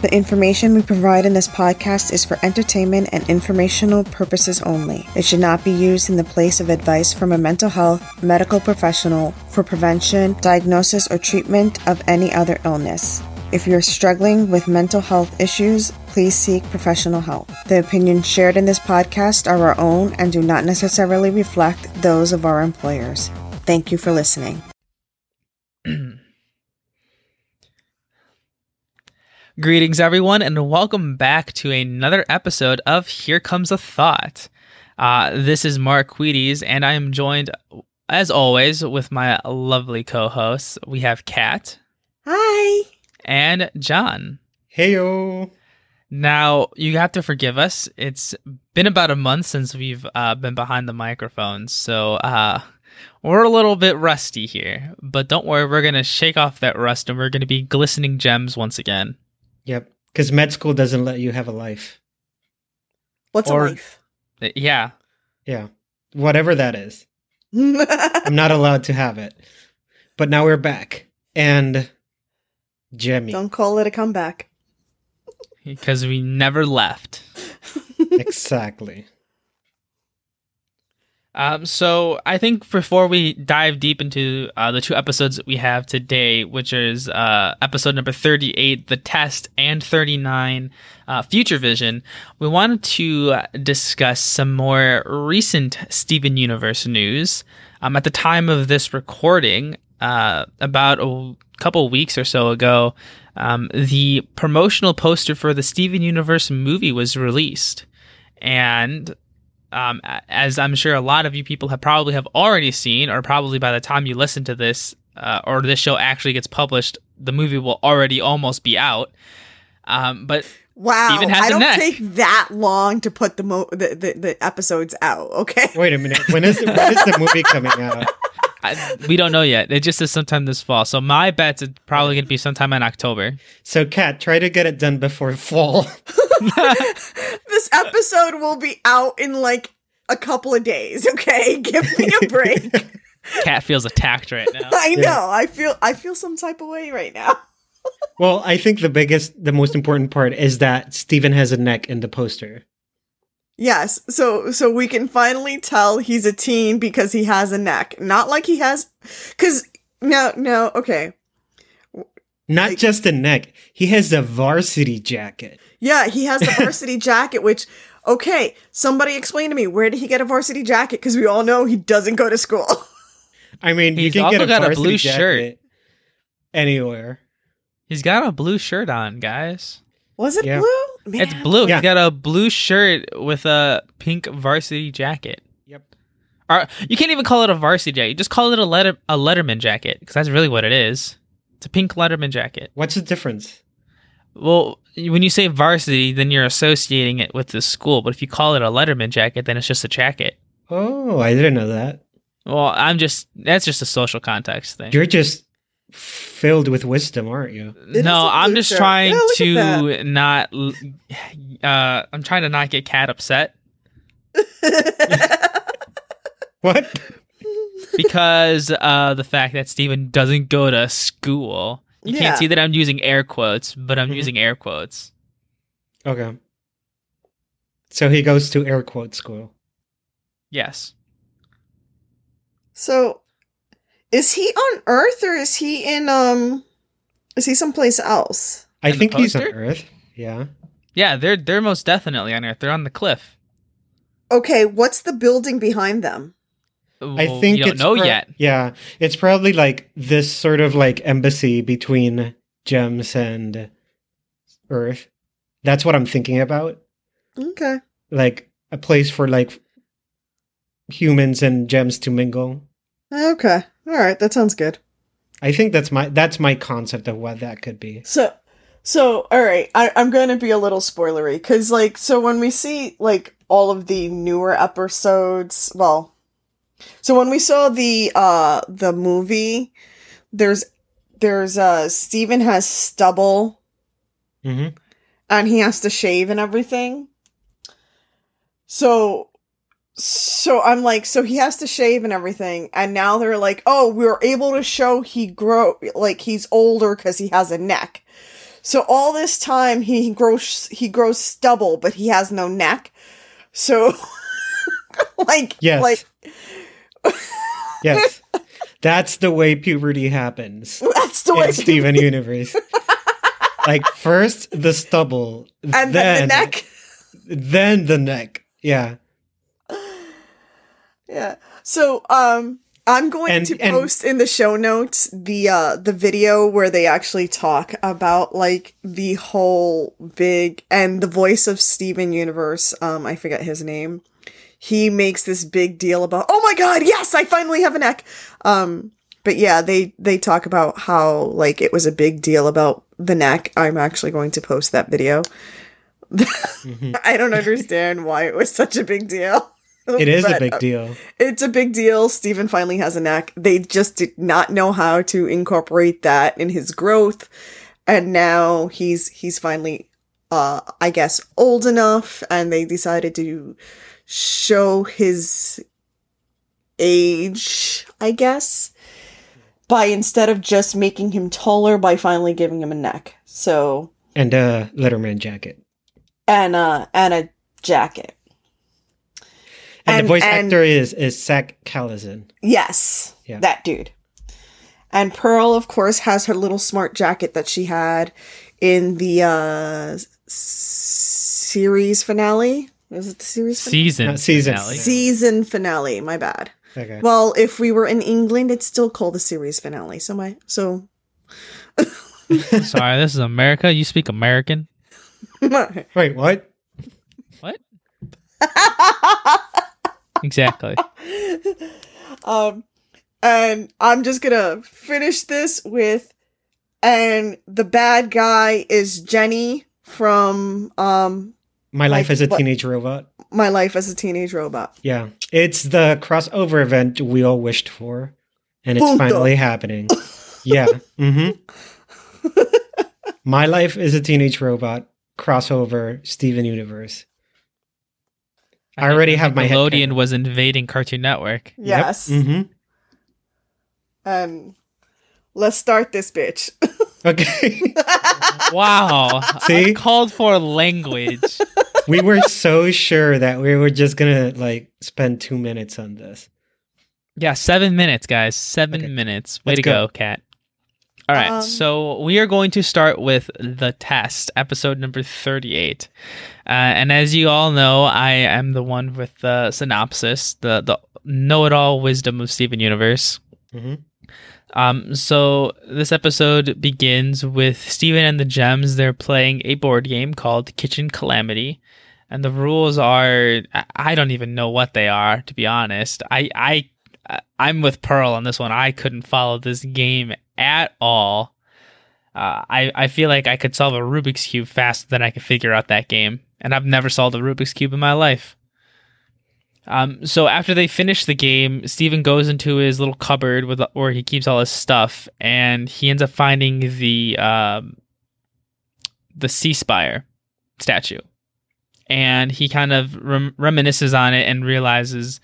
The information we provide in this podcast is for entertainment and informational purposes only. It should not be used in the place of advice from a mental health medical professional for prevention, diagnosis, or treatment of any other illness. If you're struggling with mental health issues, please seek professional help. The opinions shared in this podcast are our own and do not necessarily reflect those of our employers. Thank you for listening. Greetings, everyone, and welcome back to another episode of Here Comes a Thought. Uh, this is Mark Queedes, and I am joined, as always, with my lovely co hosts. We have Kat. Hi. And John. Heyo. Now, you have to forgive us. It's been about a month since we've uh, been behind the microphones, so uh, we're a little bit rusty here. But don't worry, we're going to shake off that rust and we're going to be glistening gems once again. Yep. Because med school doesn't let you have a life. What's Or- a life? Uh, Yeah. Yeah. Whatever that is. I'm not allowed to have it. But now we're back. And Jemmy. Don't call it a comeback. Because we never left. exactly. Um, so I think before we dive deep into uh, the two episodes that we have today, which is uh, episode number 38, The Test, and 39, uh, Future Vision, we wanted to discuss some more recent Steven Universe news. Um, at the time of this recording, uh, about a couple weeks or so ago, um, the promotional poster for the Steven Universe movie was released. And um, as I'm sure a lot of you people have probably have already seen, or probably by the time you listen to this, uh, or this show actually gets published, the movie will already almost be out. Um, but Wow. Steven has I a don't neck. take that long to put the, mo- the, the the episodes out, okay? Wait a minute. When is, when is the movie coming out? I, we don't know yet. It just says sometime this fall. So my bet's it's probably going to be sometime in October. So, Kat, try to get it done before fall. this episode will be out in like a couple of days, okay? Give me a break. Kat feels attacked right now. I know. Yeah. I feel I feel some type of way right now. well, I think the biggest, the most important part is that Steven has a neck in the poster. Yes. So so we can finally tell he's a teen because he has a neck. Not like he has cuz no no okay. Not Like- just a neck, he has a varsity jacket. Yeah, he has the varsity jacket which okay, somebody explain to me where did he get a varsity jacket cuz we all know he doesn't go to school. I mean, He's you can also get a got a blue jacket shirt. anywhere. He's got a blue shirt on, guys. Was it Yeah. blue? Man. It's blue. Yeah. He's got a blue shirt with a pink varsity jacket. Yep. Or you can't even call it a varsity jacket. Just call it a letter a Letterman jacket because that's really what it is. It's a pink Letterman jacket. What's the difference? Well, when you say varsity, then you're associating it with the school. But if you call it a Letterman jacket, then it's just a jacket. Oh, I didn't know that. Well, I'm just that's just a social context thing. You're just filled with wisdom, aren't you? It is no, I'm just shirt. trying Yeah, to not. Uh, I'm trying to not get Kat upset What? because uh the fact that Steven doesn't go to school. You Yeah. can't see that I'm using air quotes, but I'm Mhm. using air quotes. Okay. So he goes to air quote school. Yes. So, is he on Earth or is he in um? Is he someplace else? I And think he's on? Earth. Yeah. Yeah, they're they're most definitely on Earth. They're on the cliff. Okay, what's the building behind them? I think you don't it's know pro- yet. Yeah, it's probably like this sort of like embassy between Gems and Earth. That's what I'm thinking about. Okay. Like a place for like humans and gems to mingle. Okay. All right. That sounds good. I think that's my that's my concept of what that could be. So, so all right. I, I'm going to be a little spoilery because, like, so when we see like all of the newer episodes, well, so when we saw the uh the movie, there's there's uh Steven has stubble hmm and he has to shave and everything. So so I'm like so he has to shave and everything and now they're like, "Oh, we are able to show he grow like he's older cuz he has a neck." So all this time he grows he grows stubble, but he has no neck. So like Yes. like Yes. That's the way puberty happens that's the way in Steven Universe. like first the stubble, and then the neck. then the neck. Yeah. Yeah. So um I'm going And- to and- post in the show notes the uh the video where they actually talk about like the whole big and the voice of Steven Universe, um I forget his name. He makes this big deal about, "Oh my god, yes, I finally have a neck." Um but yeah, they they talk about how like it was a big deal about the neck. I'm actually going to post that video. Mhm. I don't understand why it was such a big deal. It is a But, big uh, deal. it's a big deal. Steven finally has a neck. They just did not know how to incorporate that in his growth. And now he's he's finally uh I guess old enough and they decided to show his age, I guess, by instead of just making him taller by finally giving him a neck. So And a Letterman jacket. and uh and a jacket. And, And- the voice and- actor is is Zach Callison. Yes, Yeah. that dude. And Pearl, of course, has her little smart jacket that she had in the uh series finale. Was it the series finale? Season season. finale. season finale? My bad. Okay. Well, if we were in England, it's still called the series finale. So my so Sorry, this is America. You speak American. Wait, what? What? Exactly. um, and I'm just gonna finish this with, and the bad guy is Jenny from um My life Like, as a what- teenage robot. My Life as a Teenage Robot. Yeah. It's the crossover event we all wished for. And it's Punto. finally happening. Yeah. Mm-hmm. My life is a teenage robot crossover Steven Universe. I already have my head Nickelodeon was invading Cartoon Network. Yes. Mm-hmm. And let's start this bitch. Okay. Wow. See? Called for language. we were so sure that we were just gonna like spend two minutes on this. Yeah, seven minutes, guys. Seven Okay. minutes. Way Let's to go. go, Kat. All right, Um, so we are going to start with the test, episode number 38. Uh, and as you all know, I am the one with the synopsis, the, the know it all wisdom of Steven Universe. hmm Um, so this episode begins with Steven and the Gems. They're playing a board game called Kitchen Calamity. And the rules are I- I don't even know what they are, to be honest. I I I'm with Pearl on this one. I couldn't follow this game at all. Uh, I I feel like I could solve a Rubik's cube faster than I could figure out that game, and I've never solved a Rubik's cube in my life. Um, so after they finish the game, Steven goes into his little cupboard with where he keeps all his stuff, and he ends up finding the um, the Sea Spire statue, and he kind of rem- reminisces on it and realizes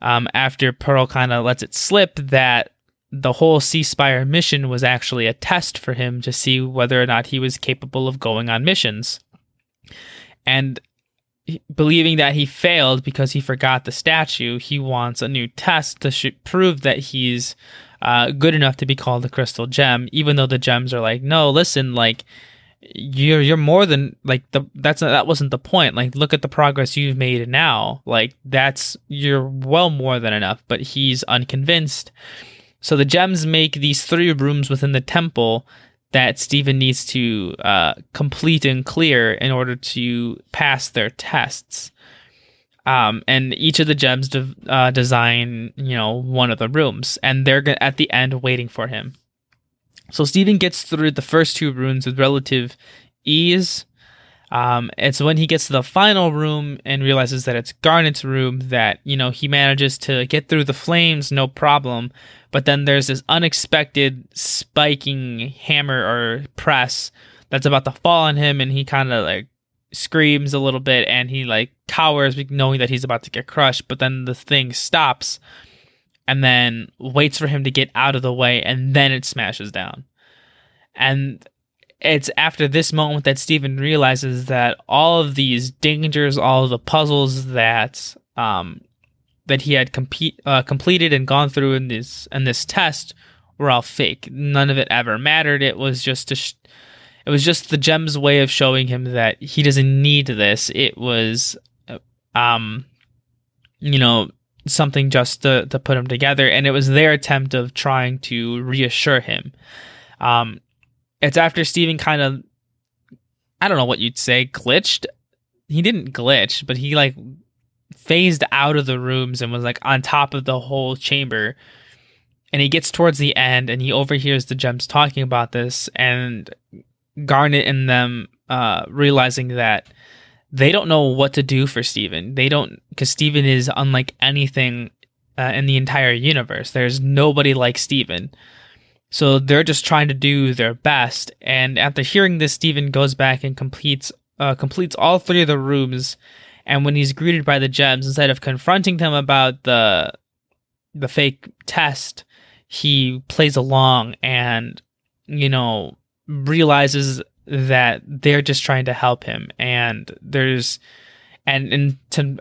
um, after Pearl kind of lets it slip that the whole Sea Spire mission was actually a test for him to see whether or not he was capable of going on missions, and believing that he failed because he forgot the statue, he wants a new test to sh- prove that he's uh, good enough to be called the Crystal Gem. Even though the gems are like, no, listen, like you're you're more than like the that's that wasn't the point. Like look at the progress you've made now. Like that's you're well more than enough. But he's unconvinced. So the gems make these three rooms within the temple that Steven needs to uh, complete and clear in order to pass their tests. Um, and each of the gems de- uh, design, you know, one of the rooms, and they're go- at the end waiting for him. So Steven gets through the first two rooms with relative ease. Um, it's when he gets to the final room and realizes that it's Garnet's room that you know he manages to get through the flames no problem. But then there's this unexpected spiking hammer or press that's about to fall on him, and he kind of like screams a little bit and he like cowers knowing that he's about to get crushed. But then the thing stops and then waits for him to get out of the way, and then it smashes down. And it's after this moment that Steven realizes that all of these dangers, all of the puzzles that um, that he had compete, uh, completed and gone through in this in this test were all fake. None of it ever mattered. It was just sh- it was just the gem's way of showing him that he doesn't need this. It was uh, um you know something just to, to put him together and it was their attempt of trying to reassure him. Um it's after Steven kind of I don't know what you'd say glitched. He didn't glitch, but he like phased out of the rooms and was like on top of the whole chamber. And he gets towards the end and he overhears the gems talking about this and Garnet and them uh, realizing that they don't know what to do for Steven. They don't because Steven is unlike anything uh, in the entire universe. There's nobody like Steven. So they're just trying to do their best. And after hearing this, Steven goes back and completes uh, completes all three of the rooms. And when he's greeted by the gems, instead of confronting them about the the fake test, he plays along and you know realizes that they're just trying to help him. And there's and and to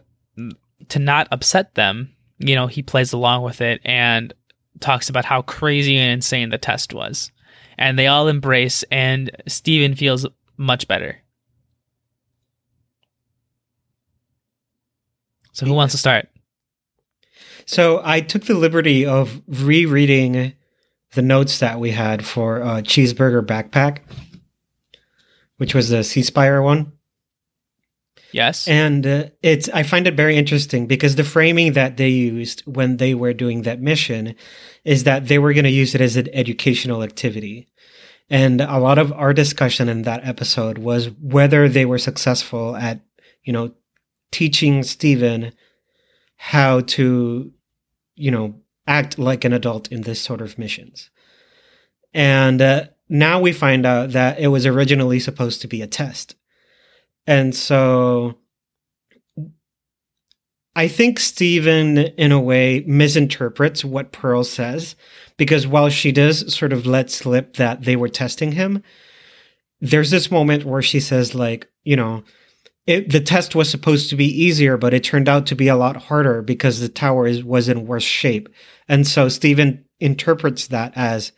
to not upset them you know he plays along with it. And talks about how crazy and insane the test was and they all embrace and steven feels much better So who wants to start? So I took the liberty of rereading the notes that we had for uh, Cheeseburger Backpack, which was the Sea Spire one. Yes. And uh, it's I find it very interesting because the framing that they used when they were doing that mission is that they were going to use it as an educational activity. And a lot of our discussion in that episode was whether they were successful at, you know, teaching Steven how to, you know, act like an adult in this sort of missions. And uh, now we find out that it was originally supposed to be a test. And so I think Steven, in a way, misinterprets what Pearl says because while she does sort of let slip that they were testing him, there's this moment where she says, like, you know, it, the test was supposed to be easier, but it turned out to be a lot harder because the tower is, was in worse shape. And so Steven interprets that as,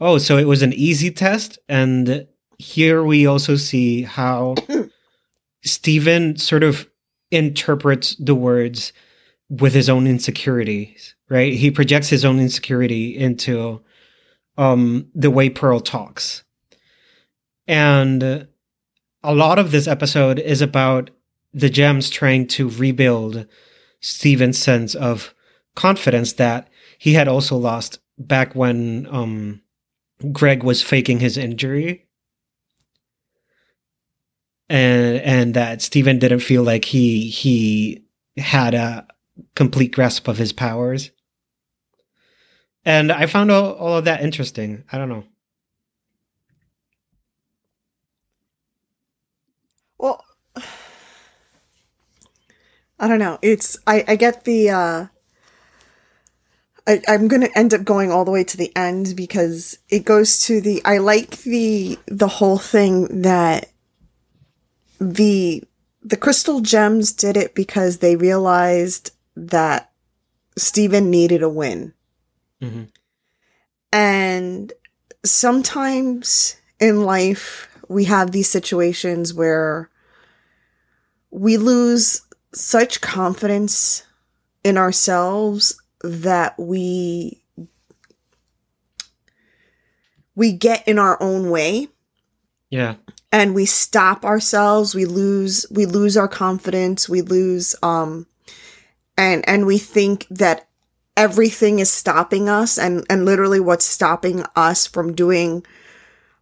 oh, so it was an easy test. And here we also see how Steven sort of interprets the words with his own insecurities, right? He projects his own insecurity into um, the way Pearl talks. And a lot of this episode is about the gems trying to rebuild Steven's sense of confidence that he had also lost back when um, Greg was faking his injury. And and that Steven didn't feel like he he had a complete grasp of his powers. And I found all, all of that interesting. I don't know. Well, I don't know. It's I I get the uh I, I'm gonna end up going all the way to the end because it goes to the I like the the whole thing that the the crystal gems did it because they realized that Steven needed a win. Mm-hmm. And sometimes in life we have these situations where we lose such confidence in ourselves that we we get in our own way Yeah. And we stop ourselves we lose we lose our confidence we lose um and and we think that everything is stopping us and and literally what's stopping us from doing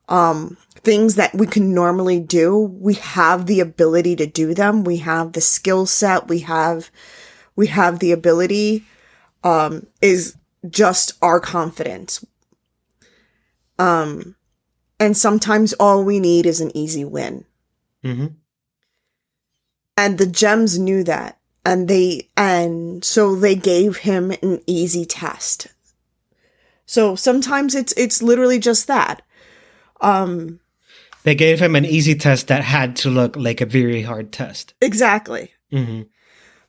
um things that we can normally do. We have the ability to do them. We have the skill set. We have we have the ability um is just our confidence. Um and sometimes all we need is an easy win Mm-hmm. and the gems knew that and they and so they gave him an easy test so sometimes it's it's literally just that um They gave him an easy test that had to look like a very hard test. Exactly. Mm-hmm.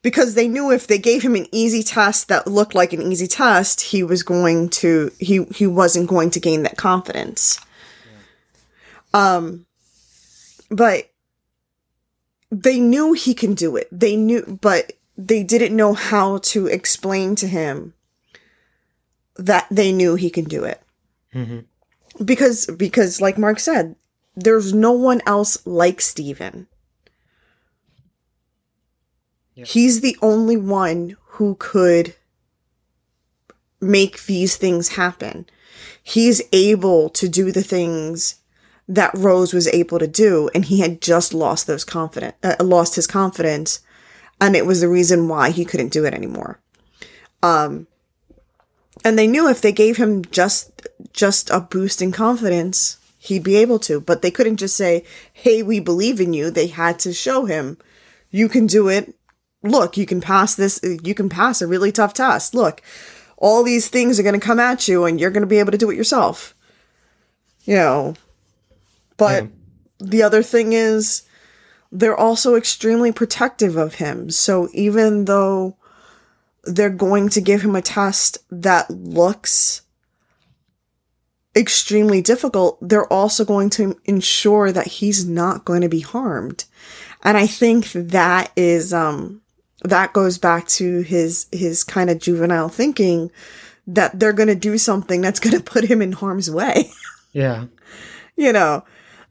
Because they knew if they gave him an easy test that looked like an easy test, he was going to he he wasn't going to gain that confidence. Um but they knew he can do it. They knew but they didn't know how to explain to him that they knew he can do it. hmm because because like Mark said, there's no one else like Steven. He's the only one who could make these things happen. He's able to do the things that Rose was able to do and he had just lost those confident uh, lost his confidence and it was the reason why he couldn't do it anymore. Um and they knew if they gave him just just a boost in confidence he'd be able to but they couldn't just say hey we believe in you. They had to show him you can do it. Look you can pass this you can pass a really tough test. Look all these things are going to come at you and you're going to be able to do it yourself. You know but Yeah. the other thing is they're also extremely protective of him so even though they're going to give him a test that looks extremely difficult, they're also going to ensure that he's not going to be harmed. And I think that is um that goes back to his his kind of juvenile thinking that they're going to do something that's going to put him in harm's way. Yeah. you know,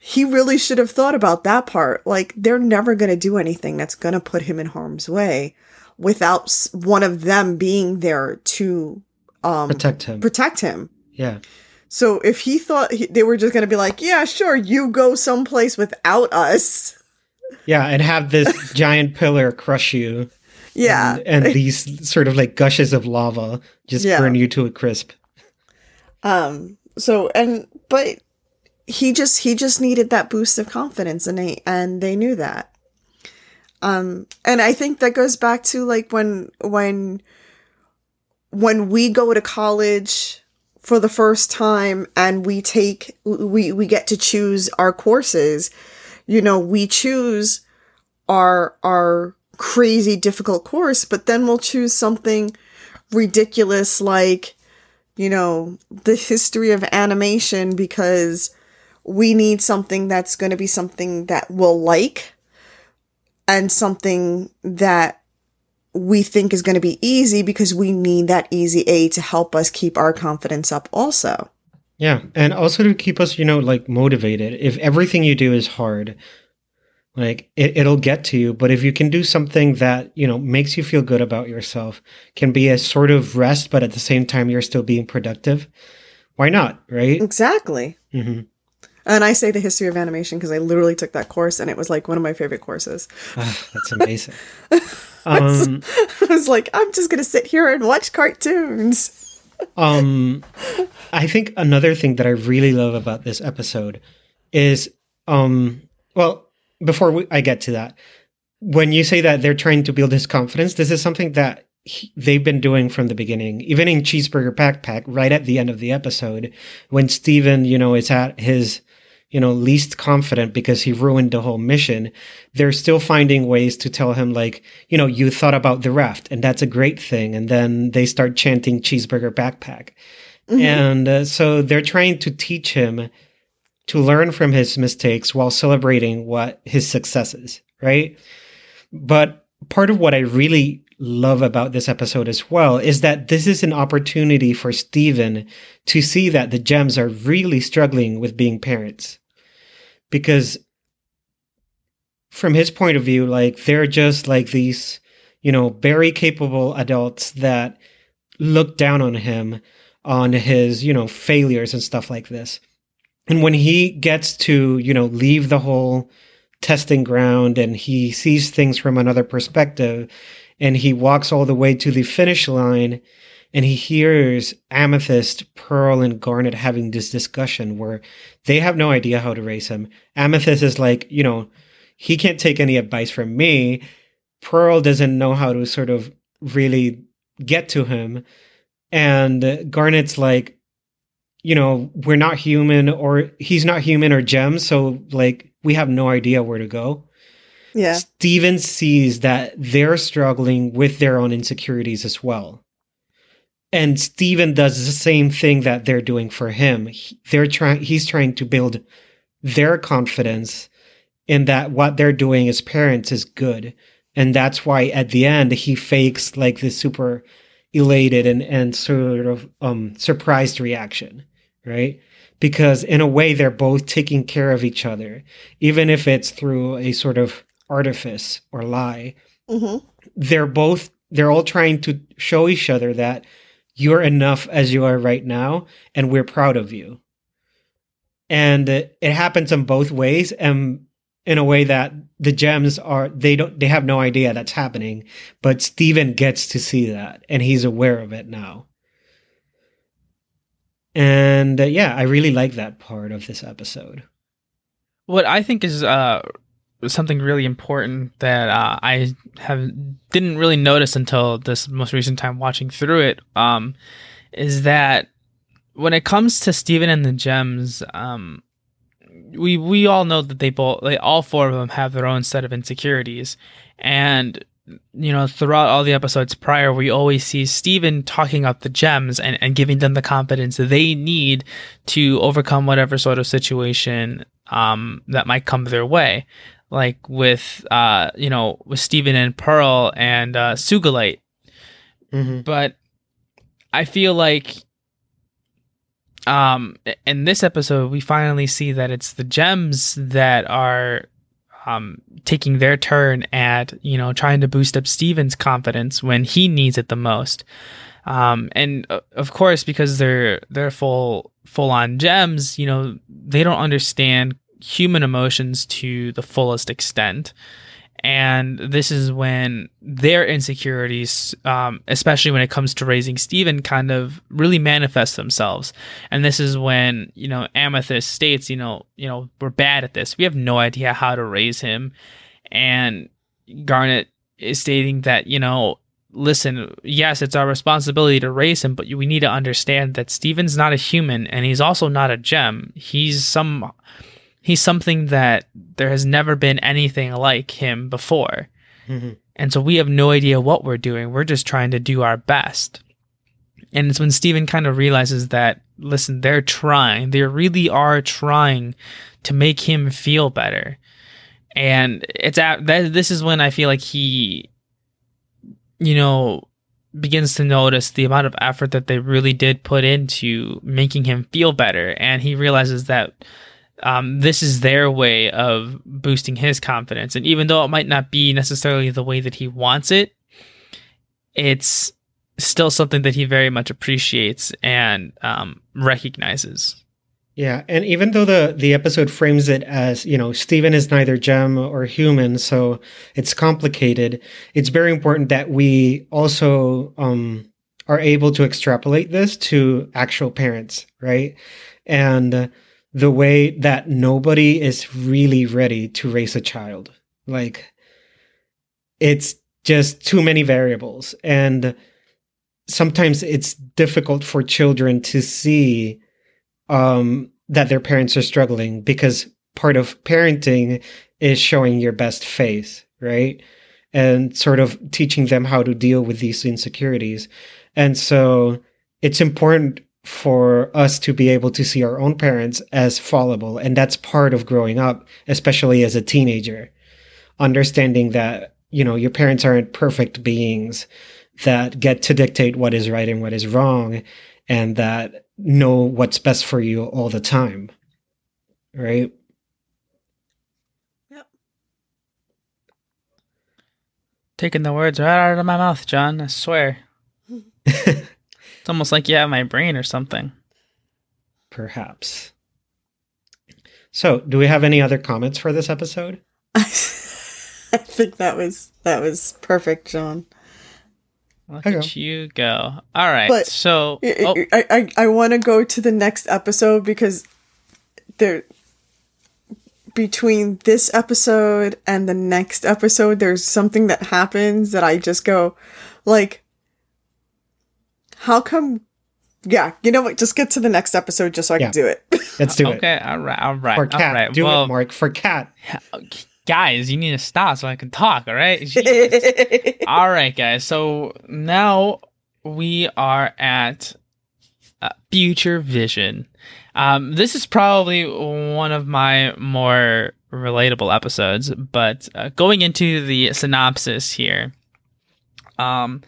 he really should have thought about that part. Like they're never going to do anything that's going to put him in harm's way without one of them being there to um Protect him. protect him. yeah. So if he thought he, they were just going to be like, yeah, sure, you go someplace without us. Yeah. And have this giant pillar crush you. Yeah. And, and these sort of like gushes of lava just Yeah. burn you to a crisp. Um so and but he just he just needed that boost of confidence and they and they knew that. Um and I think that goes back to like when when when we go to college for the first time and we take we we get to choose our courses, you know, we choose our our crazy difficult course, but then we'll choose something ridiculous like you know, the history of animation because we need something that's going to be something that we'll like and something that we think is going to be easy because we need that easy A to help us keep our confidence up also. Yeah. And also to keep us, you know, like motivated. If everything you do is hard, like it, it'll get to you. But if you can do something that, you know, makes you feel good about yourself, can be a sort of rest, but at the same time, you're still being productive, why not? Right. Exactly. hmm And I say the history of animation because I literally took that course and it was like one of my favorite courses. Ah, that's amazing. um, I was like, I'm just going to sit here and watch cartoons. um, I think another thing that I really love about this episode is, um, well, before we, I get to that, when you say that they're trying to build his confidence, this is something that he, they've been doing from the beginning. Even in Cheeseburger Backpack, right at the end of the episode, when Steven, you know, is at his, you know, least confident because he ruined the whole mission, they're still finding ways to tell him, like, you know, you thought about the raft and that's a great thing. And then they start chanting Cheeseburger Backpack. And uh, so they're trying to teach him to learn from his mistakes while celebrating what his successes, right? But part of what I really love about this episode as well is that this is an opportunity for Steven to see that the gems are really struggling with being parents. Because from his point of view, like they're just like these, you know, very capable adults that look down on him on his, you know, failures and stuff like this. And when he gets to, you know, leave the whole testing ground and he sees things from another perspective and he walks all the way to the finish line and he hears Amethyst, Pearl, and Garnet having this discussion where they have no idea how to raise him. Amethyst is like, you know, he can't take any advice from me. Pearl doesn't know how to sort of really get to him. And Garnet's like, you know, we're not human or he's not human or gems. So, like, we have no idea where to go. Yeah. Steven sees that they're struggling with their own insecurities as well. And Steven does the same thing that they're doing for him. He, they're trying he's trying to build their confidence in that what they're doing as parents is good. And that's why at the end he fakes like this super elated and, and sort of um surprised reaction, right? Because in a way they're both taking care of each other, even if it's through a sort of artifice or lie. Mm-hmm. They're both they're all trying to show each other that you're enough as you are right now and we're proud of you. And it happens in both ways and in a way that the gems are they don't they have no idea that's happening, but Steven gets to see that and he's aware of it now. And uh, yeah, I really like that part of this episode. What I think is uh something really important that uh, I have didn't really notice until this most recent time watching through it um, is that when it comes to Steven and the Gems, um, we we all know that they both like all four of them have their own set of insecurities, and you know throughout all the episodes prior, we always see Steven talking up the Gems and and giving them the confidence they need to overcome whatever sort of situation um, that might come their way like with uh you know with Steven and Pearl and uh Sugilite. Mm-hmm. But I feel like um in this episode we finally see that it's the gems that are um taking their turn at, you know, trying to boost up Steven's confidence when he needs it the most. Um and uh, of course because they're they're full full on gems, you know, they don't understand human emotions to the fullest extent. And this is when their insecurities, um, especially when it comes to raising Steven, kind of really manifest themselves. And this is when, you know, Amethyst states, you know, you know, we're bad at this. We have no idea how to raise him. And Garnet is stating that, you know, listen, yes, it's our responsibility to raise him, but we need to understand that Steven's not a human and he's also not a gem. He's some he's something that there has never been anything like him before. Mm-hmm. And so we have no idea what we're doing. We're just trying to do our best. And it's when Steven kind of realizes that, listen, they're trying. They really are trying to make him feel better. And it's at that, this is when I feel like he, you know, begins to notice the amount of effort that they really did put into making him feel better. And he realizes that um, this is their way of boosting his confidence. And even though it might not be necessarily the way that he wants it, it's still something that he very much appreciates and um, recognizes. Yeah, and even though the the episode frames it as you know Steven is neither gem or human, so it's complicated. It's very important that we also um, are able to extrapolate this to actual parents, right? And the way that nobody is really ready to raise a child. Like, it's just too many variables. And sometimes it's difficult for children to see um, that their parents are struggling because part of parenting is showing your best face, right? And sort of teaching them how to deal with these insecurities. And so it's important for us to be able to see our own parents as fallible. And that's part of growing up, especially as a teenager. Understanding that, you know, your parents aren't perfect beings that get to dictate what is right and what is wrong and that know what's best for you all the time. Right? Yep. Taking the words right out of my mouth, John, I swear. It's almost like you have my brain or something. Perhaps. So, do we have any other comments for this episode? I think that was that was perfect, John. Look Okay. at you go. All right. But- so, I oh, I, I, I want to go to the next episode because there between this episode and the next episode there's something that happens that I just go like how come Yeah, you know what? Just get to the next episode just so I Yeah. can do it. Let's do it. Okay, all right, all right, For cat. right. Do well, it, Mark. For cat. guys, you need to stop so I can talk. All right. all right, guys. So now we are at uh, Future Vision. Um, this is probably one of my more relatable episodes, but uh, going into the synopsis here, um,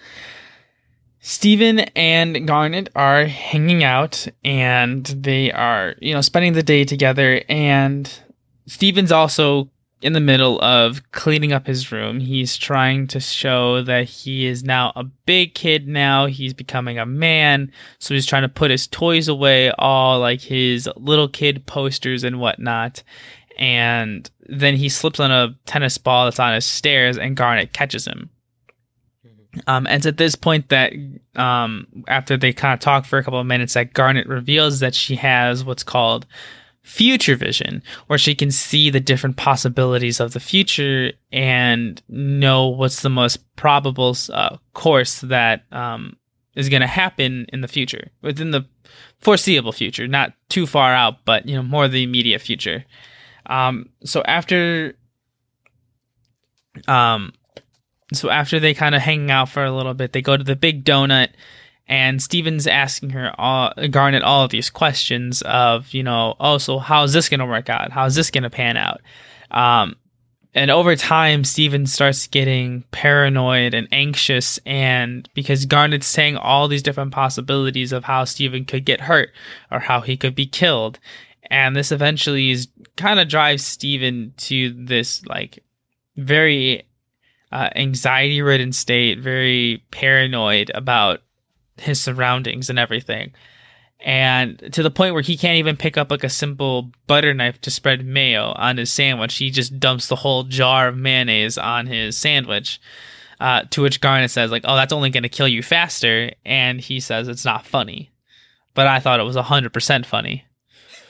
Steven and Garnet are hanging out and they are, you know, spending the day together. And Steven's also in the middle of cleaning up his room. He's trying to show that he is now a big kid now. He's becoming a man. So he's trying to put his toys away, all like his little kid posters and whatnot. And then he slips on a tennis ball that's on his stairs and Garnet catches him. Um, and it's at this point that, um, after they kind of talk for a couple of minutes, that Garnet reveals that she has what's called future vision, where she can see the different possibilities of the future and know what's the most probable uh, course that um, is going to happen in the future, within the foreseeable future, not too far out, but you know more the immediate future. Um, so after, um, so after they kind of hang out for a little bit, they go to the big donut, and Steven's asking her all Garnet all of these questions of you know, oh, so how's this gonna work out? How's this gonna pan out? Um, and over time, Steven starts getting paranoid and anxious, and because Garnet's saying all these different possibilities of how Steven could get hurt or how he could be killed, and this eventually is kind of drives Steven to this like very uh, anxiety ridden state, very paranoid about his surroundings and everything. And to the point where he can't even pick up like a simple butter knife to spread mayo on his sandwich. He just dumps the whole jar of mayonnaise on his sandwich. Uh, to which Garnet says, like, oh, that's only going to kill you faster. And he says it's not funny. But I thought it was 100% funny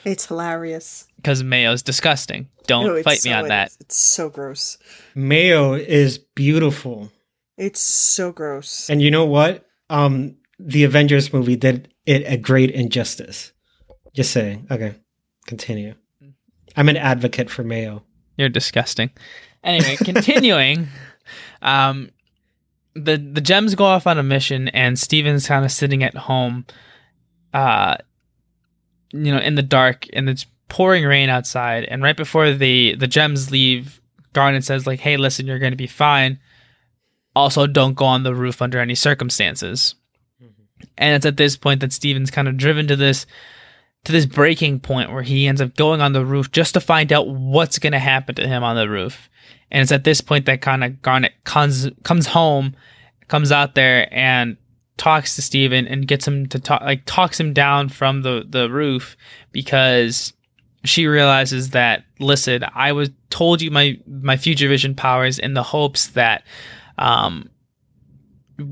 it's hilarious. because mayo's disgusting. Don't No, it's fight me on that. It's, it's so gross. Mayo is beautiful. It's so gross. And you know what? Um, the Avengers movie did it a great injustice. Just saying. Okay, continue. I'm an advocate for mayo. You're disgusting. Anyway, continuing. um, the the gems go off on a mission, and Steven's kind of sitting at home, uh, you know, in the dark, and it's pouring rain outside. And right before the the gems leave, Garnet says, "Like, hey, listen, you're going to be fine. Also, don't go on the roof under any circumstances." Mm-hmm. And it's at this point that Steven's kind of driven to this to this breaking point where he ends up going on the roof just to find out what's going to happen to him on the roof. And it's at this point that kind of Garnet comes comes home, comes out there and talks to Steven and gets him to talk like talks him down from the the roof because she realizes that listen, I was told you my my future vision powers in the hopes that um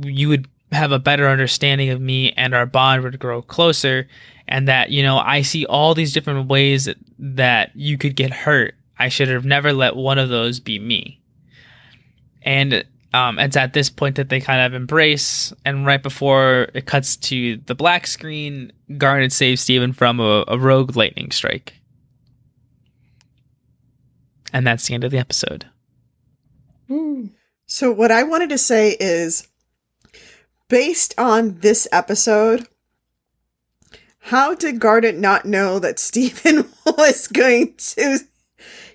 you would have a better understanding of me and our bond would grow closer and that you know I see all these different ways that, that you could get hurt. I should have never let one of those be me. And um, it's at this point that they kind of embrace, and right before it cuts to the black screen, Garnet saves Steven from a, a rogue lightning strike. And that's the end of the episode. So what I wanted to say is based on this episode, how did Garnet not know that Steven was going to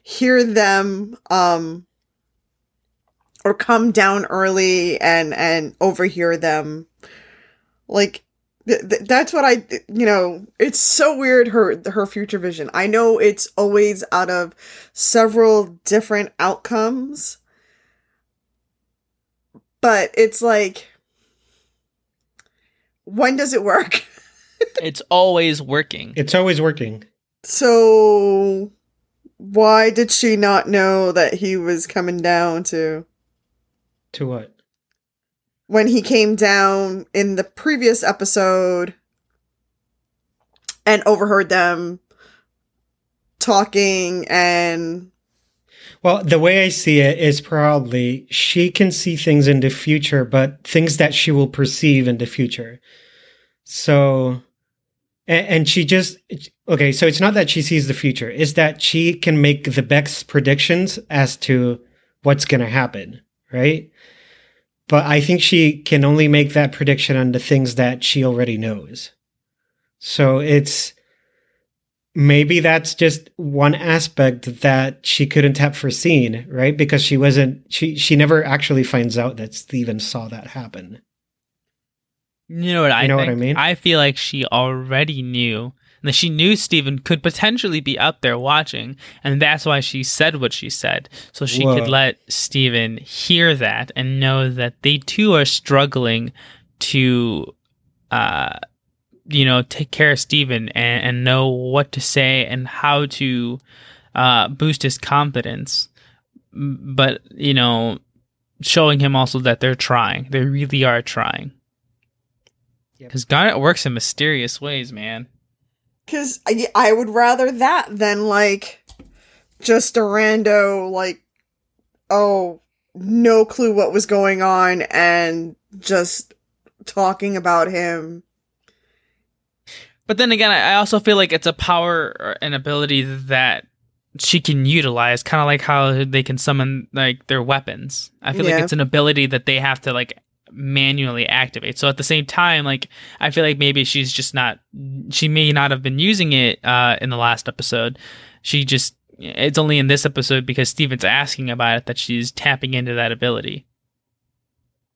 hear them um or come down early and and overhear them? Like th- th- that's what I you know, it's so weird her her future vision. I know it's always out of several different outcomes but it's like when does it work it's always working. It's always working. so why did she not know that he was coming down to To what? When he came down in the previous episode and overheard them talking and Well, the way I see it is probably she can see things in the future, but things that she will perceive in the future. So and, and she just okay. So it's not that she sees the future; it's that she can make the best predictions as to what's going to happen, right? But I think she can only make that prediction on the things that she already knows. So it's maybe that's just one aspect that she couldn't have foreseen, right? Because she wasn't she she never actually finds out that Steven saw that happen. You know what I You know what? I mean? I feel like she already knew that she knew Steven could potentially be up there watching, and that's why she said what she said. So she Whoa. could let Steven hear that and know that they too are struggling to uh you know, take care of Steven and, and know what to say and how to uh boost his confidence. But, you know, showing him also that they're trying. They really are trying. Yep. Because Garnet works in mysterious ways, man. Because I, I would rather that than like just a rando, like, oh, no clue what was going on and just talking about him. But then again, I also feel like it's a power or an ability that she can utilize, kind of like how they can summon like their weapons. I feel Yeah. like it's an ability that they have to like manually activate. So at the same time, like I feel like maybe she's just not she may not have been using it uh in the last episode. She just it's only in this episode because Steven's asking about it that she's tapping into that ability.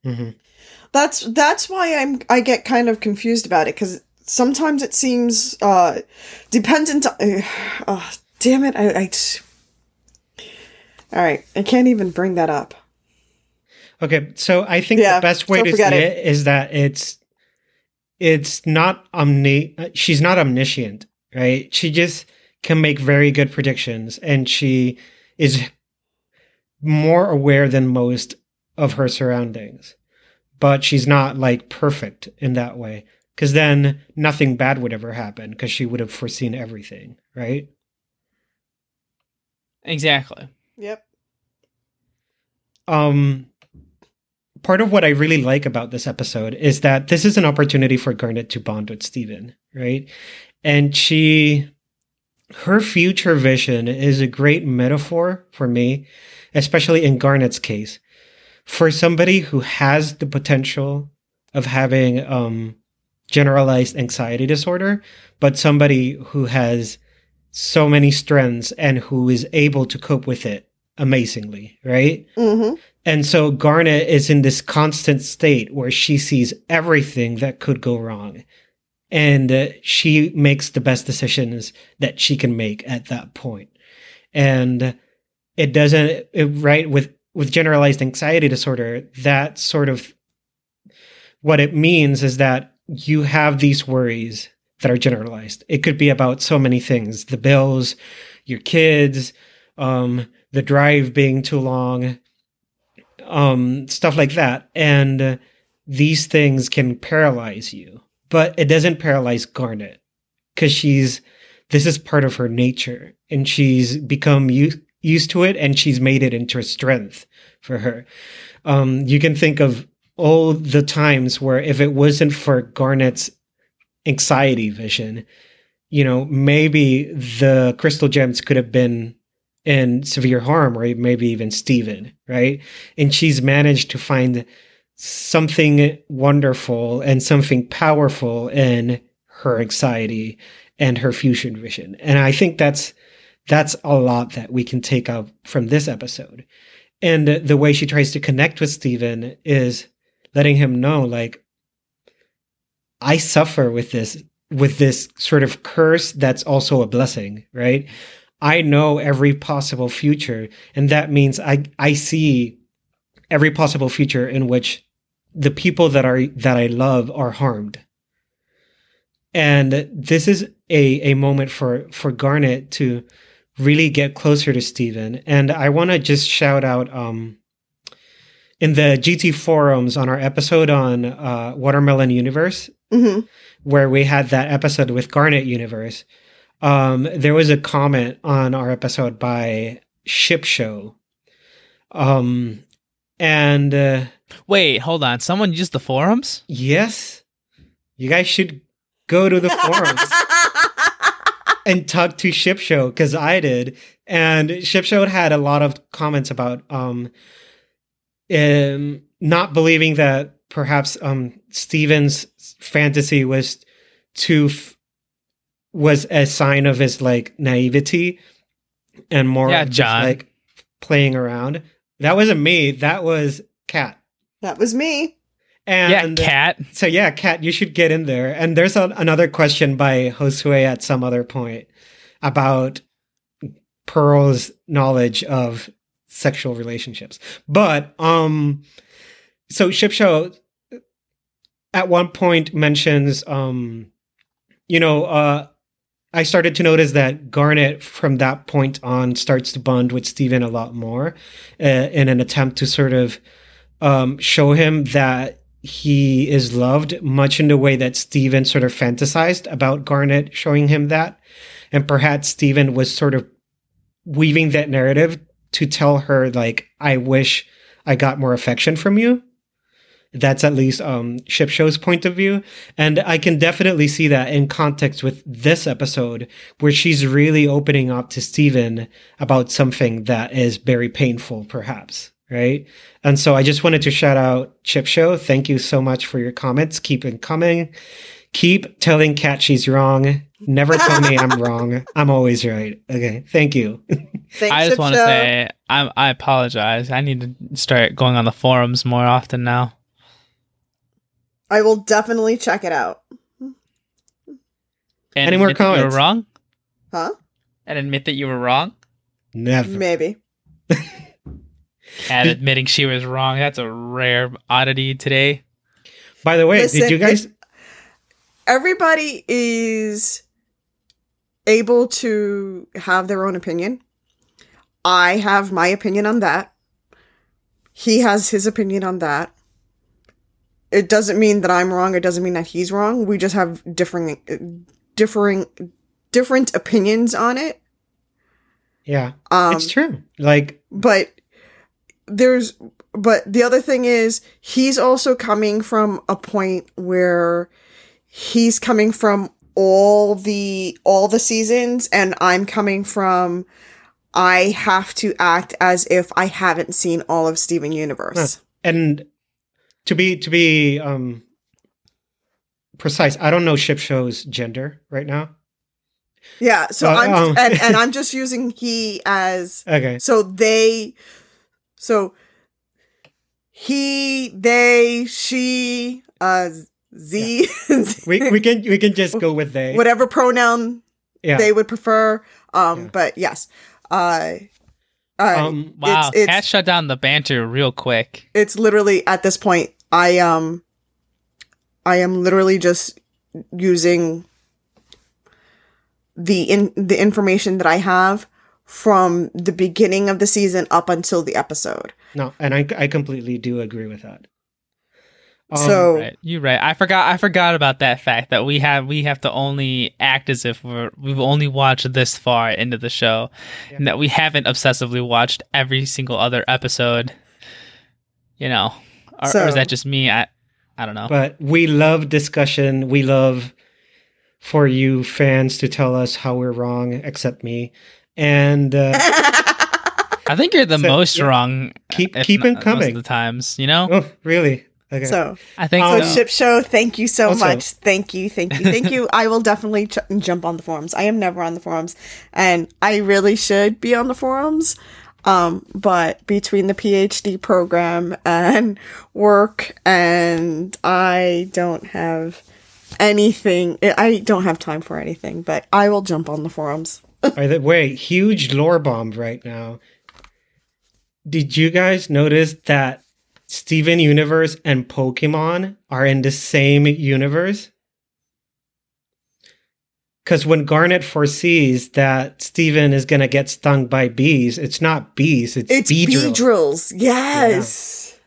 hmm That's that's why I'm I get kind of confused about it because sometimes it seems uh dependent. Uh, uh, damn it! I, I all right. I can't even bring that up. Okay, so I think Yeah, the best way so to forget say it. it is that it's it's not omni uh, she's not omniscient, right? She just can make very good predictions and she is more aware than most of her surroundings. But she's not like perfect in that way cuz then nothing bad would ever happen cuz she would have foreseen everything, right? Exactly. Yep. um part of what I really like about this episode is that this is an opportunity for Garnet to bond with Steven, right? And she her future vision is a great metaphor for me, especially in Garnet's case. For somebody who has the potential of having um generalized anxiety disorder, but somebody who has so many strengths and who is able to cope with it amazingly, right? Mm-hmm. And so Garnet is in this constant state where she sees everything that could go wrong. And uh, she makes the best decisions that she can make at that point. And it doesn't, it, right, with, with generalized anxiety disorder, that sort of what it means is that you have these worries that are generalized. It could be about so many things the bills, your kids, um, the drive being too long, um, stuff like that. And uh, these things can paralyze you, but it doesn't paralyze Garnet because she's this is part of her nature and she's become u- used to it and she's made it into a strength for her. Um, you can think of all the times where if it wasn't for Garnet's anxiety vision, you know, maybe the crystal gems could have been in severe harm or maybe even Steven, right? And she's managed to find something wonderful and something powerful in her anxiety and her future vision. And I think that's that's a lot that we can take out from this episode. And the way she tries to connect with Steven is letting him know like I suffer with this with this sort of curse that's also a blessing, right? I know every possible future, and that means I I see every possible future in which the people that are that I love are harmed. And this is a a moment for for Garnet to really get closer to Steven. And I want to just shout out um in the GT forums on our episode on uh, Watermelon Universe, Mm-hmm. where we had that episode with Garnet Universe, um, there was a comment on our episode by Ship Show. Um, and uh, Wait, hold on. Someone used the forums? yes, you guys should go to the forums. and talk to Ship Show because I did, and Ship Show had a lot of comments about um, um not believing that perhaps um Steven's fantasy was too f- was a sign of his like naivety and more Yeah, just, John. like playing around. That wasn't me. That was Kat. That was me. And yeah, Kat. so yeah, Kat, you should get in there. And there's a, another question by Josue at some other point about Pearl's knowledge of sexual relationships. But um so Ship Show at one point mentions um you know uh I started to notice that Garnet from that point on starts to bond with Steven a lot more uh, in an attempt to sort of um, show him that he is loved, much in the way that Steven sort of fantasized about Garnet showing him that. And perhaps Steven was sort of weaving that narrative to tell her, like, I wish I got more affection from you. That's at least um, Ship Show's point of view. And I can definitely see that in context with this episode, where she's really opening up to Steven about something that is very painful, perhaps. Right. And so I just wanted to shout out Ship Show. Thank you so much for your comments. Keep it coming. Keep telling Kat she's wrong. Never tell me I'm wrong. I'm always right. Okay. Thank you. Thanks, I just want to say I I apologize. I need to start going on the forums more often now. I will definitely check it out. And Any more admit that You comments? were wrong, Huh? and admit that you were wrong. Never. Maybe. And admitting she was wrong. That's a rare oddity today. By the way, Listen, did you guys? Everybody is able to have their own opinion. I have my opinion on that. He has his opinion on that. It doesn't mean that I'm wrong. It doesn't mean that he's wrong. We just have differing, differing, different opinions on it. Yeah, Um, it's true. Like, but there's but the other thing is he's also coming from a point where he's coming from all the all the seasons and I'm coming from I have to act as if I haven't seen all of Steven Universe. and to be to be um precise, I don't know Ship Show's gender right now. Yeah, so Uh, I'm um. and, and I'm just using he as Okay. So they, so he, they, she, uh, Z, We we can we can just go with they. whatever pronoun yeah. they would prefer. Um, Yeah. but yes, uh, uh, um Wow, It's- it's- Kat shut down the banter real quick. it's literally at this point, I um, I am literally just using the in the information that I have from the beginning of the season up until the episode. no, and I I completely do agree with that. Um, So- Right, you're right. I forgot. I forgot about that fact that we have we have to only act as if we're we've only watched this far into the show, Yeah. and that we haven't obsessively watched every single other episode. You know, or, or is that just me? I I don't know. but we love discussion. We love for you fans to tell us how we're wrong, except me. And uh, I think you're the So, most yeah. wrong. Keep- keep not it coming. of the times, you know. oh, really? Okay. so I think So so. Ship Show, thank you so Also- much. Thank you, thank you, thank you. I will definitely ch- jump on the forums. I am never on the forums, and I really should be on the forums. Um, but between the PhD program and work, and I don't have anything. I don't have time for anything. But I will jump on the forums. By the way, huge lore bomb right now. Did you guys notice that Steven Universe and Pokemon are in the same universe? Because when Garnet foresees that Steven is going to get stung by bees, it's not bees, it's, It's Beedrill. Beedrills. Yes.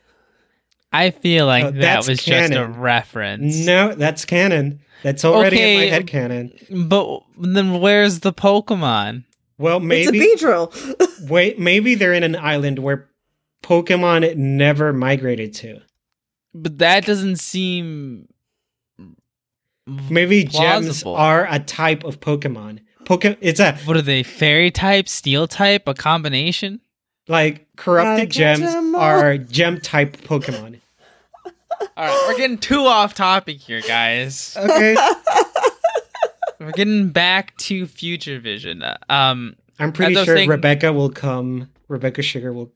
I feel like Oh, that that's was just a reference. No, that's canon. That's already in my head canon. But then where's the Pokemon? Well, maybe It's a Beedrill. wait, maybe they're in an island where Pokemon it never migrated to. But that doesn't seem Maybe gems are a type of Pokemon. Pokemon. It's a What are they? Fairy type, steel type, a combination? like corrupted Gotta catch gems 'em all. are gem type Pokemon. All right, we're getting too off topic here, guys. Okay, We're getting back to Future Vision. Um, I'm pretty As I was sure saying- Rebecca will come. Rebecca Sugar will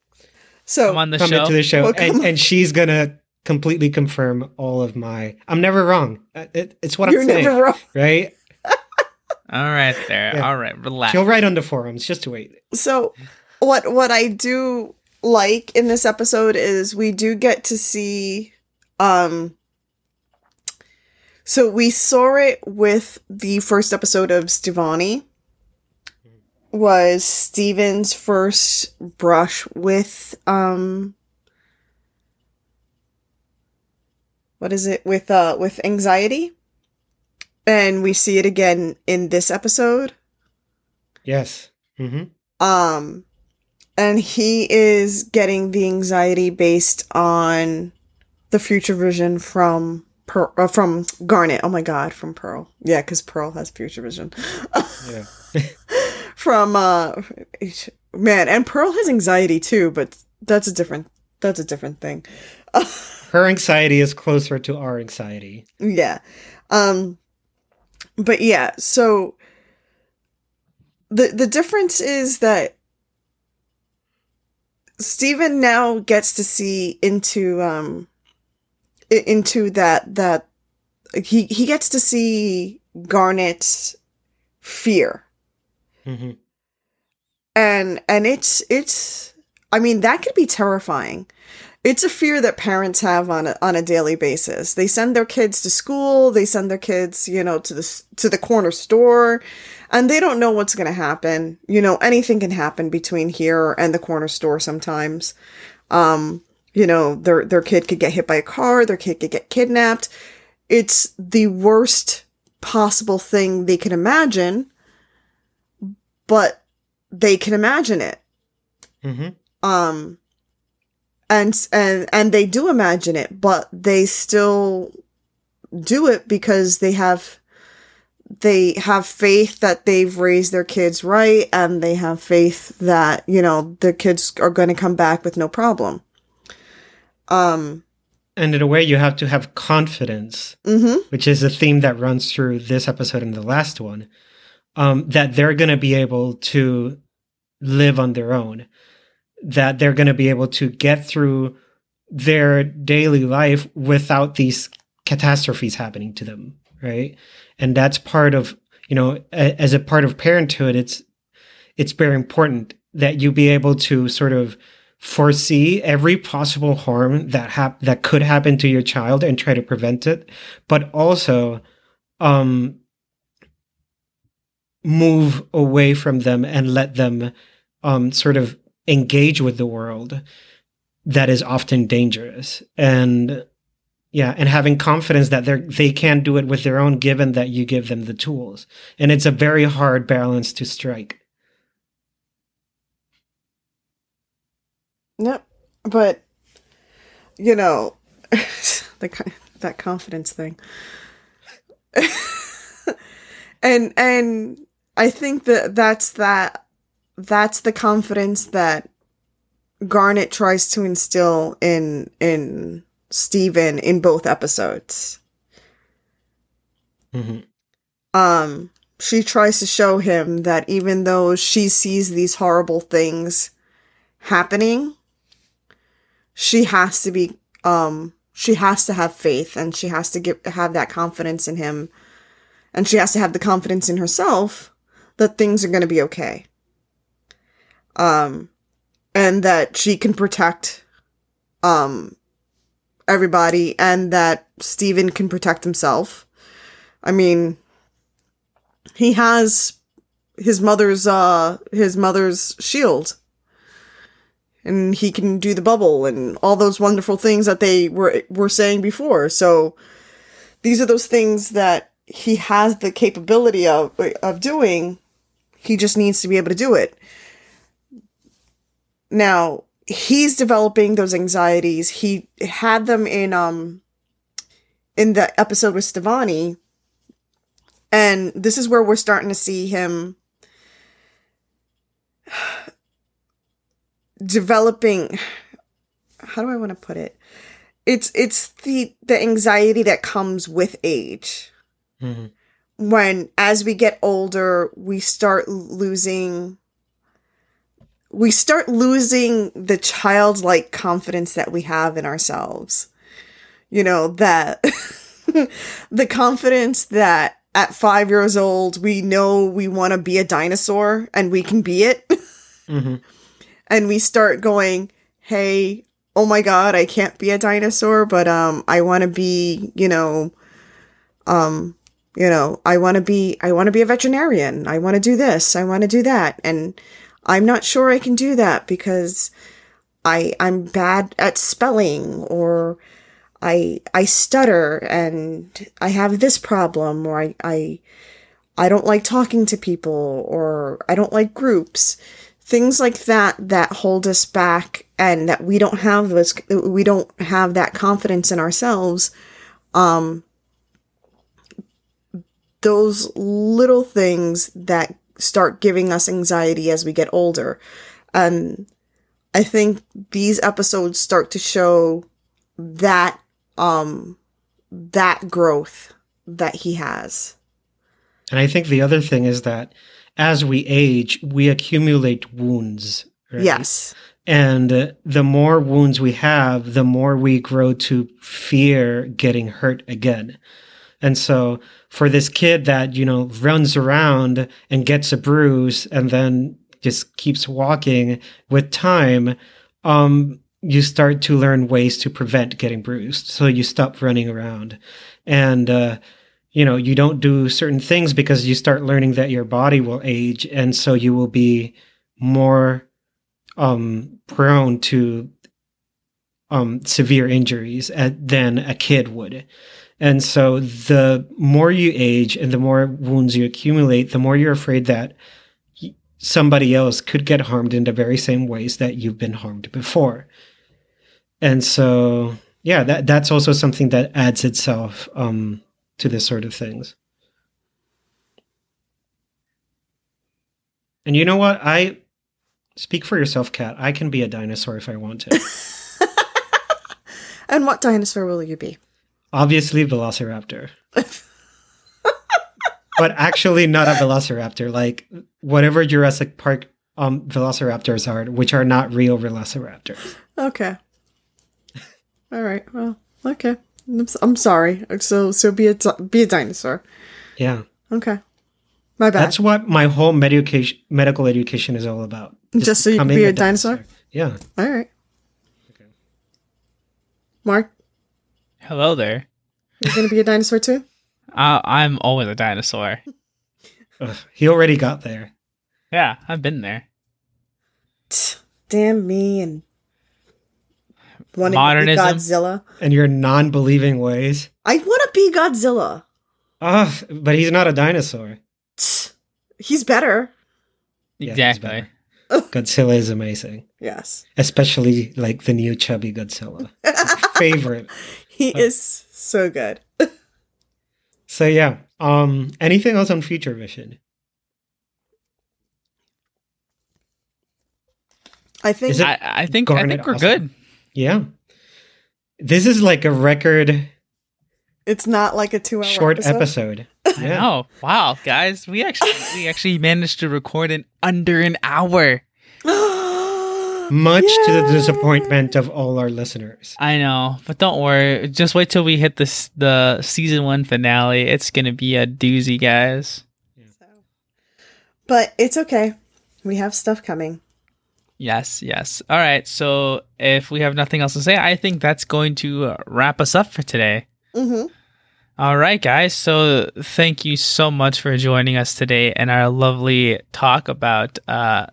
So come on the come show. into the show, Will and, and she's gonna completely confirm all of my. I'm never wrong. Uh, It, it's what you're I'm saying, never wrong. right? All right, there. Yeah. All right, relax. She'll write on the forums. Just to wait. So what what I do like in this episode is we do get to see um so we saw it with the first episode of Stevonnie was Steven's first brush with um what is it with uh with anxiety and we see it again in this episode Yes. hmm um and he is getting the anxiety based on the future vision from Pearl, uh, from Garnet. Oh my god, from Pearl. Yeah, cuz Pearl has future vision. Yeah. from uh man, and Pearl has anxiety too, but that's a different that's a different thing. Her anxiety is closer to our anxiety. Yeah. Um but yeah, so the the difference is that Steven now gets to see into um into that that he he gets to see Garnet's fear. Hmm And and it's it's I mean that could be terrifying. It's a fear that parents have on a, on a daily basis. They send their kids to school, they send their kids, you know, to the to the corner store, and they don't know what's going to happen. You know, anything can happen between here and the corner store sometimes. Um, you know, their their kid could get hit by a car, their kid could get kidnapped. It's the worst possible thing they can imagine, but they can imagine it. Hmm um and and and they do imagine it but they still do it because they have they have faith that they've raised their kids right and they have faith that you know the kids are going to come back with no problem. Um And in a way, you have to have confidence, mhm which is a theme that runs through this episode and the last one, um, that they're going to be able to live on their own, that they're going to be able to get through their daily life without these catastrophes happening to them, right? And that's part of, you know, a, as a part of parenthood, it's it's very important that you be able to sort of foresee every possible harm that hap- that could happen to your child and try to prevent it, but also um, move away from them and let them um, sort of engage with the world that is often dangerous and yeah and having confidence that they they can do it with their own given that you give them the tools and it's a very hard balance to strike Yep. But you know, the that confidence thing. and and I think that that's that that's the confidence that Garnet tries to instill in in Steven in both episodes. Mhm. Um she tries to show him that even though she sees these horrible things happening, she has to be um she has to have faith and she has to get have that confidence in him and she has to have the confidence in herself that things are going to be okay um and that she can protect um everybody and that Steven can protect himself i mean he has his mother's uh his mother's shield and he can do the bubble and all those wonderful things that they were were saying before. So these are those things that he has the capability of of doing. He just needs to be able to do it. Now, he's developing those anxieties. He had them in um in the episode with Stevonnie. And this is where we're starting to see him developing how do I want to put it? It's it's the the anxiety that comes with age. Mhm. When as we get older, we start losing we start losing the childlike confidence that we have in ourselves. You know, that the confidence that at 5 years old we know we want to be a dinosaur and we can be it. Mhm. and we start going, "Hey, oh my god, I can't be a dinosaur, but um I want to be, you know, um you know, I want to be I want to be a veterinarian. I want to do this. I want to do that." And I'm not sure I can do that because I I'm bad at spelling or I I stutter and I have this problem or I I I don't like talking to people or I don't like groups. Things like that that hold us back and that we don't have those we don't have that confidence in ourselves. Um those little things that start giving us anxiety as we get older. And I think these episodes start to show that um that growth that he has. And I think the other thing is that as we age, we accumulate wounds. right? Yes. And uh, the more wounds we have, the more we grow to fear getting hurt again. And so for this kid that, you know, runs around and gets a bruise and then just keeps walking with time, um, you start to learn ways to prevent getting bruised. So you stop running around. And, uh, you know, you don't do certain things because you start learning that your body will age. And so you will be more um, prone to um, severe injuries at, than a kid would. And so the more you age and the more wounds you accumulate, the more you're afraid that somebody else could get harmed in the very same ways that you've been harmed before. And so, yeah, that that's also something that adds itself um, to this sort of things. And you know what? I speak for yourself, Kat. I can be a dinosaur if I want to. And what dinosaur will you be? Obviously, Velociraptor. but actually, not a Velociraptor. Like whatever Jurassic Park um, Velociraptors are, which are not real Velociraptors. Okay. All right. Well, okay. I'm, I'm sorry. So so be a be a dinosaur. Yeah, Okay. My bad. that's what my whole medication, medical education is all about. Just so you can be a dinosaur? Yeah. All right. Mark, Hello there. you're gonna be a dinosaur too. Uh, I'm always a dinosaur. Ugh, he already got there. Yeah, I've been there. Damn me and wanting to be Godzilla. And your non-believing ways. I want to be Godzilla. Oh, but he's not a dinosaur. He's better. Yeah, he's exactly. better. Godzilla is amazing, Yes, especially like the new chubby Godzilla. Favorite. He is so good. So yeah. Um. Anything else on Future Vision? I think I, I think I think we're awesome? good. Yeah. This is like a record it's not like a two-hour short episode. episode. I know. Wow, guys, we actually we actually managed to record in under an hour. Much to the disappointment of all our listeners. I know, but don't worry. Just wait till we hit this the season one finale. It's gonna be a doozy, guys. So- But it's okay. We have stuff coming. Yes, yes. All right. So if we have nothing else to say, I think that's going to uh, wrap us up for today. Mm-hmm. All right, guys. So thank you so much for joining us today and our lovely talk about uh,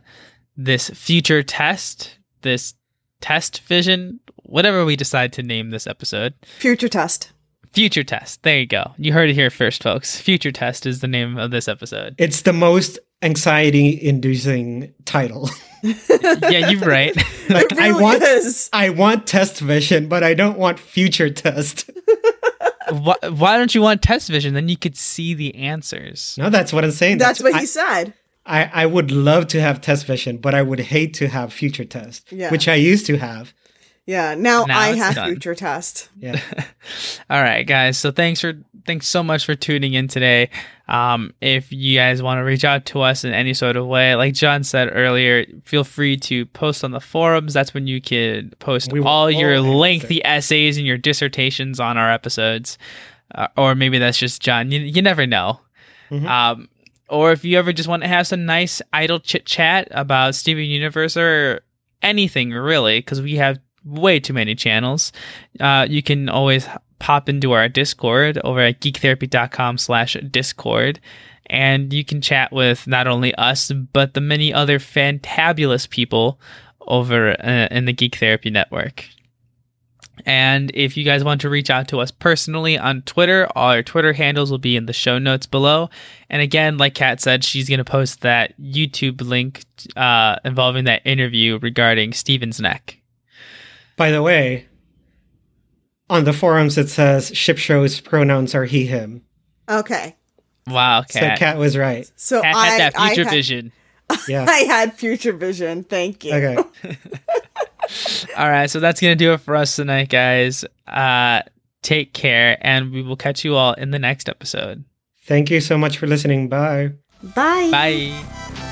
this future test, this test vision, whatever we decide to name this episode. Future test. Future test. There you go. You heard it here first, folks. Future test is the name of this episode. It's the most anxiety inducing title. yeah, you're right. like it really I want is. I want test vision, but I don't want future test. why, why don't you want test vision? Then you could see the answers. No, that's what I'm saying. That's what I- he said. I, I would love to have test vision, but I would hate to have future test, Yeah. which I used to have. Yeah, now, Now I have done. future test. Yeah. All right, guys. So thanks for thanks so much for tuning in today. Um, if you guys want to reach out to us in any sort of way, like John said earlier, feel free to post on the forums. That's when you can post We all your all answer. lengthy essays and your dissertations on our episodes, uh, or maybe that's just John. You, you never know. Mhm. Um, or if you ever just want to have some nice idle chit chat about Steven Universe or anything really, because we have way too many channels, uh, you can always pop into our Discord over at geektherapy.com slash Discord. And you can chat with not only us, but the many other fantabulous people over uh, in the Geek Therapy Network. And if you guys want to reach out to us personally on Twitter, all our Twitter handles will be in the show notes below. And again, like Kat said, she's going to post that YouTube link uh, involving that interview regarding Steven's neck. By the way, on the forums it says ship show's pronouns are he him. Okay. Wow, So Kat. Kat was right. So Kat I had that I future had- vision. Yeah. I had future vision. Thank you. Okay. All right, so that's going to do it for us tonight, guys. Uh, take care, and we will catch you all in the next episode. Thank you so much for listening. Bye. Bye. Bye.